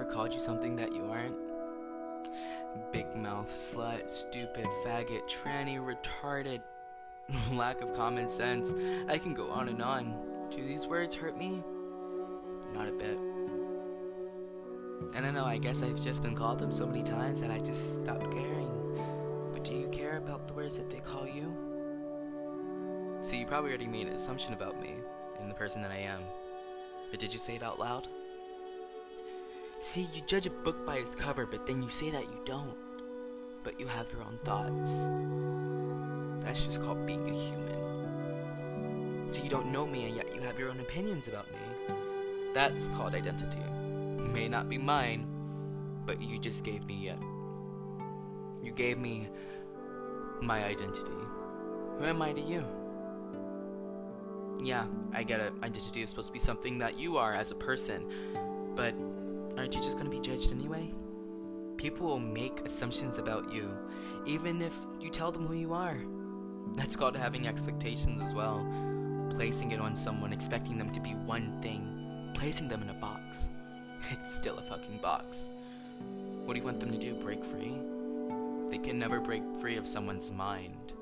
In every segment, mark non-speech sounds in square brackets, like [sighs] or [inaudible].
ever called you something that you aren't? Big mouth, slut, stupid, faggot, tranny, retarded, [laughs] lack of common sense. I can go on and on. Do these words hurt me? Not a bit. I don't know, I guess I've just been called them so many times that I just stopped caring. But do you care about the words that they call you? See, you probably already made an assumption about me and the person that I am. But did you say it out loud? See, you judge a book by its cover, but then you say that you don't. But you have your own thoughts. That's just called being a human. So you don't know me, and yet you have your own opinions about me. That's called identity. May not be mine, but you just gave me it. You gave me my identity. Who am I to you? Yeah, I get it. Identity is supposed to be something that you are as a person, but aren't you just gonna be judged anyway? People will make assumptions about you, even if you tell them who you are. That's called having expectations as well. Placing it on someone, expecting them to be one thing, placing them in a box. [laughs] It's still a fucking box. What do you want them to do? Break free? They can never break free of someone's mind.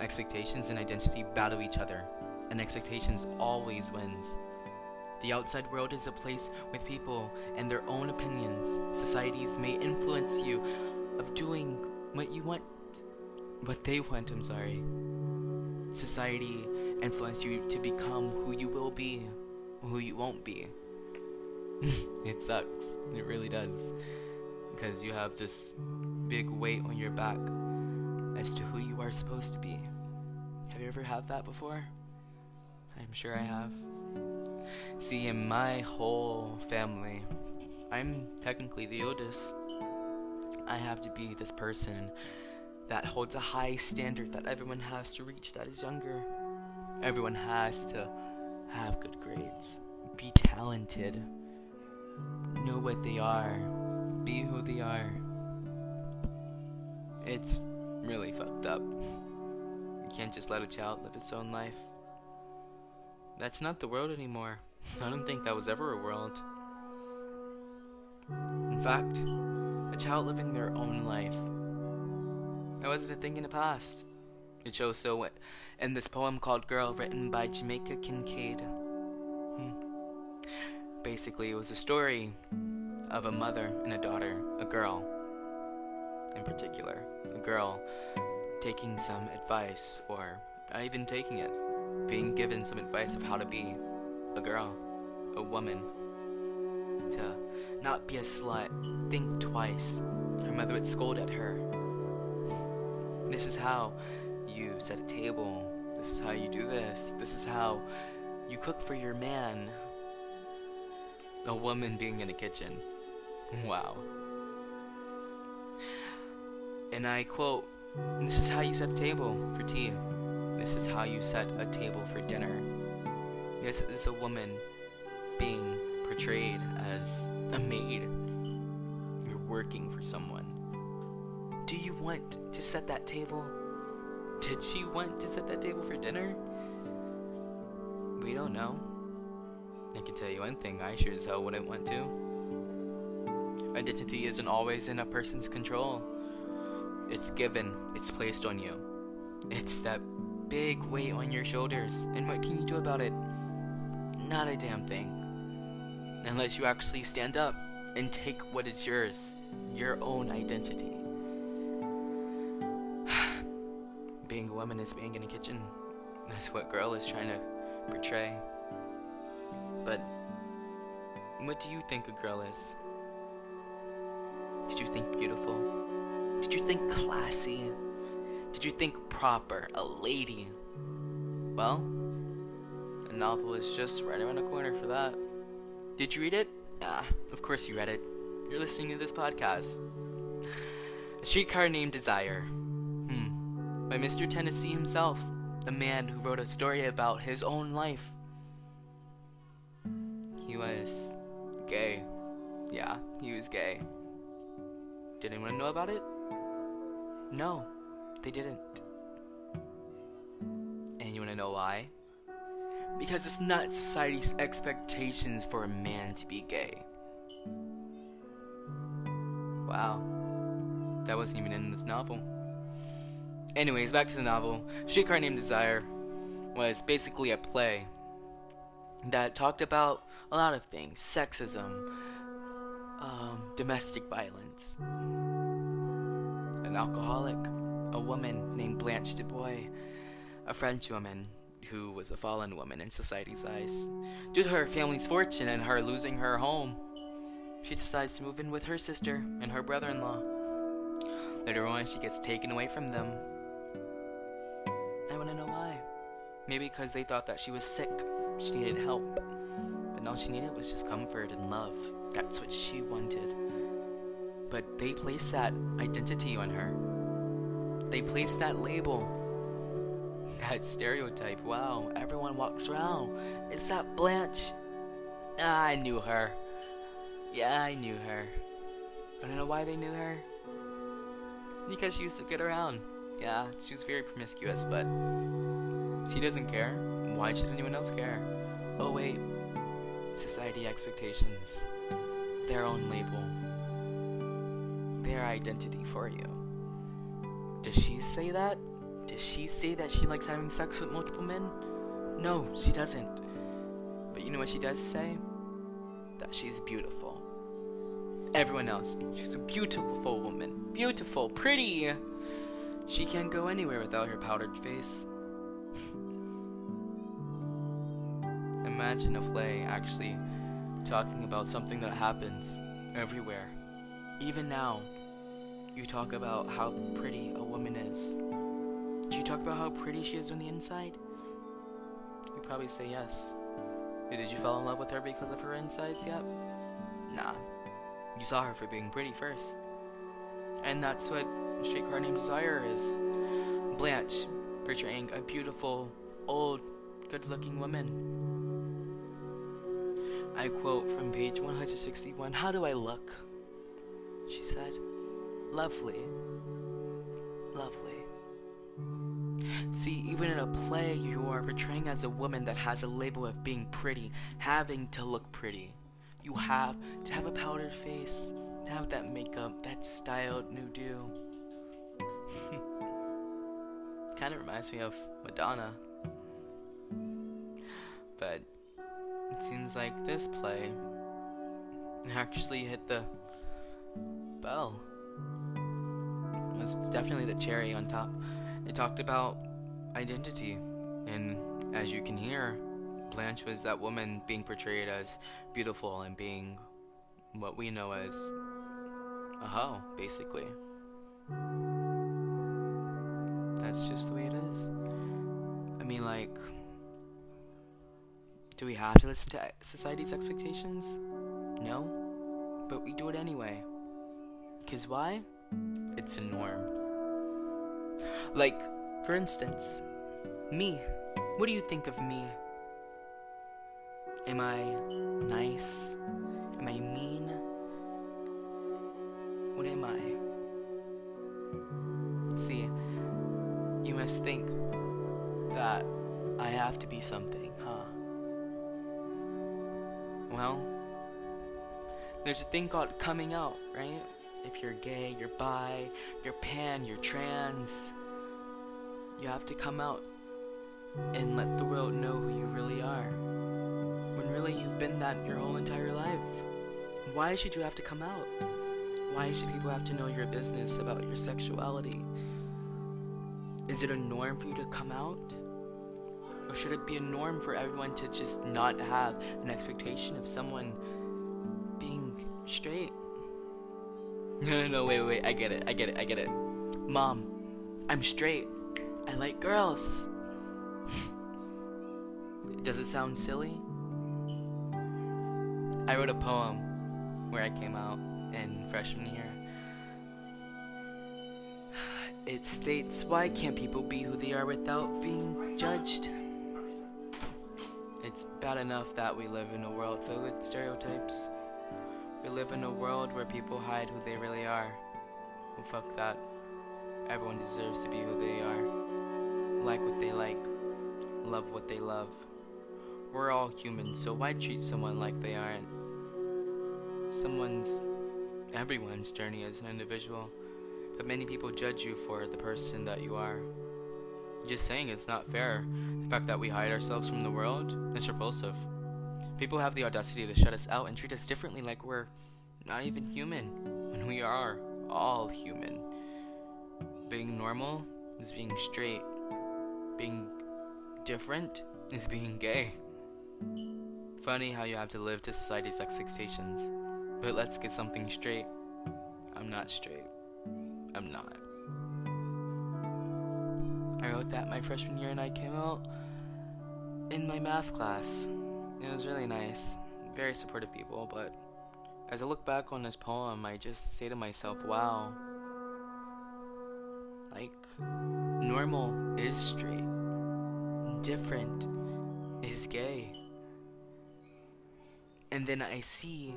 Expectations and identity battle each other, and expectations always wins. The outside world is a place with people and their own opinions. Societies may influence you of doing what you want, what they want, I'm sorry. Society influence you to become who you will be, who you won't be. [laughs] it sucks. It really does. Because you have this big weight on your back as to who you are supposed to be. Have you ever had that before? I'm sure I have. See, in my whole family, I'm technically the oldest. I have to be this person that holds a high standard that everyone has to reach that is younger. Everyone has to have good grades, be talented, know what they are, be who they are. It's really fucked up. You can't just let a child live its own life. That's not the world anymore. I don't think that was ever a world. In fact, a child living their own life. That wasn't a thing in the past. It shows so in this poem called Girl, written by Jamaica Kincaid. Hmm. Basically, it was a story of a mother and a daughter, a girl in particular. A girl taking some advice, or not even taking it, being given some advice of how to be a girl, a woman, to not be a slut, think twice. Her mother would scold at her. This is how you set a table. This is how you do this. This is how you cook for your man. A woman being in a kitchen. Wow. And I quote, This is how you set a table for tea. This is how you set a table for dinner. This is a woman being portrayed as a maid. You're working for someone. Do you want to set that table? Did she want to set that table for dinner? We don't know. I can tell you one thing, I sure as hell wouldn't want to. Identity isn't always in a person's control. It's given, it's placed on you. It's that big weight on your shoulders, and what can you do about it? Not a damn thing. Unless you actually stand up and take what is yours, your own identity. [sighs] being a woman is being in a kitchen. That's what girl is trying to portray. But what do you think a girl is? Did you think beautiful? Did you think classy? Did you think proper? A lady? Well, a novel is just right around the corner for that. Did you read it? Yeah, of course you read it. You're listening to this podcast. A Streetcar Named Desire. Hmm. By Mr. Tennessee himself, the man who wrote a story about his own life. He was gay. Yeah, he was gay. Did anyone know about it? No, they didn't. And you wanna know why? Because it's not society's expectations for a man to be gay. Wow. That wasn't even in this novel. Anyways, back to the novel. Streetcar Named Desire was basically a play that talked about a lot of things sexism, um, domestic violence, an alcoholic, a woman named Blanche DuBois, a French woman who was a fallen woman in society's eyes. Due to her family's fortune and her losing her home, she decides to move in with her sister and her brother in law. Later on, she gets taken away from them. I want to know why. Maybe because they thought that she was sick, she needed help. But all she needed was just comfort and love. That's what she wanted. But they placed that identity on her. They placed that label. That stereotype. Wow, everyone walks around. It's that Blanche. Ah, I knew her. Yeah, I knew her. I don't know why they knew her. Because she used to get around. Yeah, she was very promiscuous, but she doesn't care. Why should anyone else care? Oh, wait. Society expectations. Their own label. Their identity for you. Does she say that? Does she say that she likes having sex with multiple men? No, she doesn't. But you know what she does say? That she's beautiful. Everyone else, she's a beautiful woman. Beautiful, pretty. She can't go anywhere without her powdered face. [laughs] Imagine a play actually talking about something that happens everywhere. Even now, you talk about how pretty a woman is. Do you talk about how pretty she is on the inside? You probably say yes. Did you fall in love with her because of her insides yet? Nah. You saw her for being pretty first. And that's what Streetcar Named Desire is. Blanche, portraying a beautiful, old, good looking woman. I quote from page 161 How do I look? She said, Lovely. Lovely. See, even in a play, you are portraying as a woman that has a label of being pretty, having to look pretty. You have to have a powdered face, to have that makeup, that styled new do. [laughs] kind of reminds me of Madonna. But it seems like this play actually hit the bell. It was definitely the cherry on top. It talked about identity, and as you can hear, Blanche was that woman being portrayed as beautiful and being what we know as a hoe, basically. That's just the way it is. I mean, like, do we have to listen to society's expectations? No, but we do it anyway. Because why? It's a norm. Like, for instance, me. What do you think of me? Am I nice? Am I mean? What am I? See, you must think that I have to be something, huh? Well, there's a thing called coming out, right? If you're gay, you're bi, you're pan, you're trans, you have to come out and let the world know who you really are. When really you've been that your whole entire life. Why should you have to come out? Why should people have to know your business about your sexuality? Is it a norm for you to come out? Or should it be a norm for everyone to just not have an expectation of someone being straight? [laughs] No, no, no, wait, wait, I get it, I get it, I get it. Mom, I'm straight. I like girls. [laughs] Does it sound silly? I wrote a poem where I came out in freshman year. [sighs] It states, Why can't people be who they are without being judged? It's bad enough that we live in a world filled with stereotypes. We live in a world where people hide who they really are. Well, fuck that. Everyone deserves to be who they are. Like what they like. Love what they love. We're all human, so why treat someone like they aren't? Someone's everyone's journey as an individual, but many people judge you for the person that you are. Just saying it's not fair. The fact that we hide ourselves from the world is repulsive. People have the audacity to shut us out and treat us differently like we're not even human, when we are all human. Being normal is being straight, being different is being gay. Funny how you have to live to society's expectations. But let's get something straight. I'm not straight. I'm not. I wrote that my freshman year and I came out in my math class. It was really nice. Very supportive people, but as I look back on this poem, I just say to myself, wow. Like, normal is straight, different is gay. And then I see,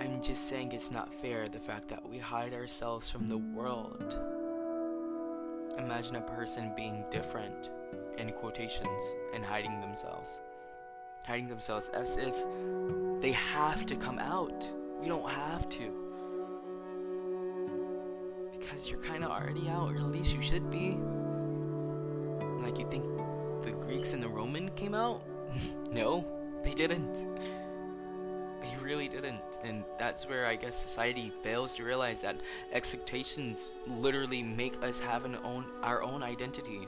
I'm just saying it's not fair the fact that we hide ourselves from the world. Imagine a person being different, in quotations, and hiding themselves. Hiding themselves as if they have to come out. You don't have to. Because you're kind of already out, or at least you should be. Like, you think the Greeks and the Roman came out? [laughs] no, they didn't. They really didn't. And that's where I guess society fails to realize that expectations literally make us have an own our own identity.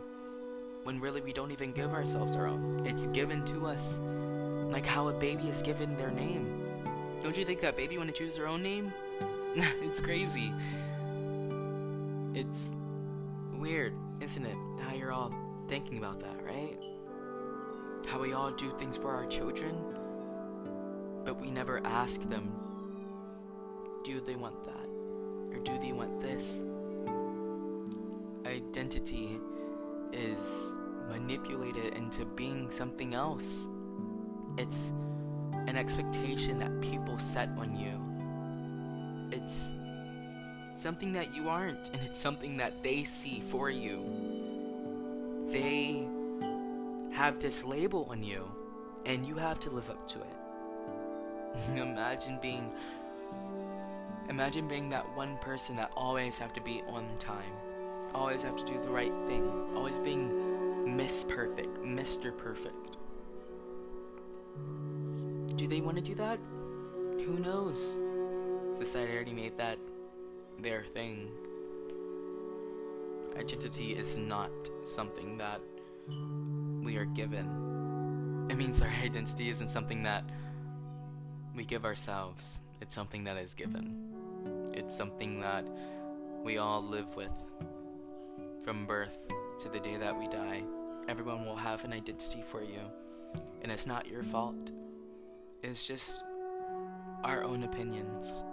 When really we don't even give ourselves our own. It's given to us. Like how a baby is given their name. Don't you think that baby want to choose their own name? [laughs] it's crazy. It's weird, isn't it? How you're all thinking about that, right? How we all do things for our children, but we never ask them, do they want that? Or do they want this? Identity is manipulated into being something else. It's an expectation that people set on you. It's something that you aren't, and it's something that they see for you. They have this label on you, and you have to live up to it. [laughs] imagine being imagine being that one person that always have to be on time, always have to do the right thing, always being Miss Perfect, Mr. Perfect. Do they want to do that? Who knows? Society already made that their thing. Identity is not something that we are given. It means our identity isn't something that we give ourselves, it's something that is given. It's something that we all live with from birth to the day that we die. Everyone will have an identity for you, and it's not your fault. It's just our own opinions.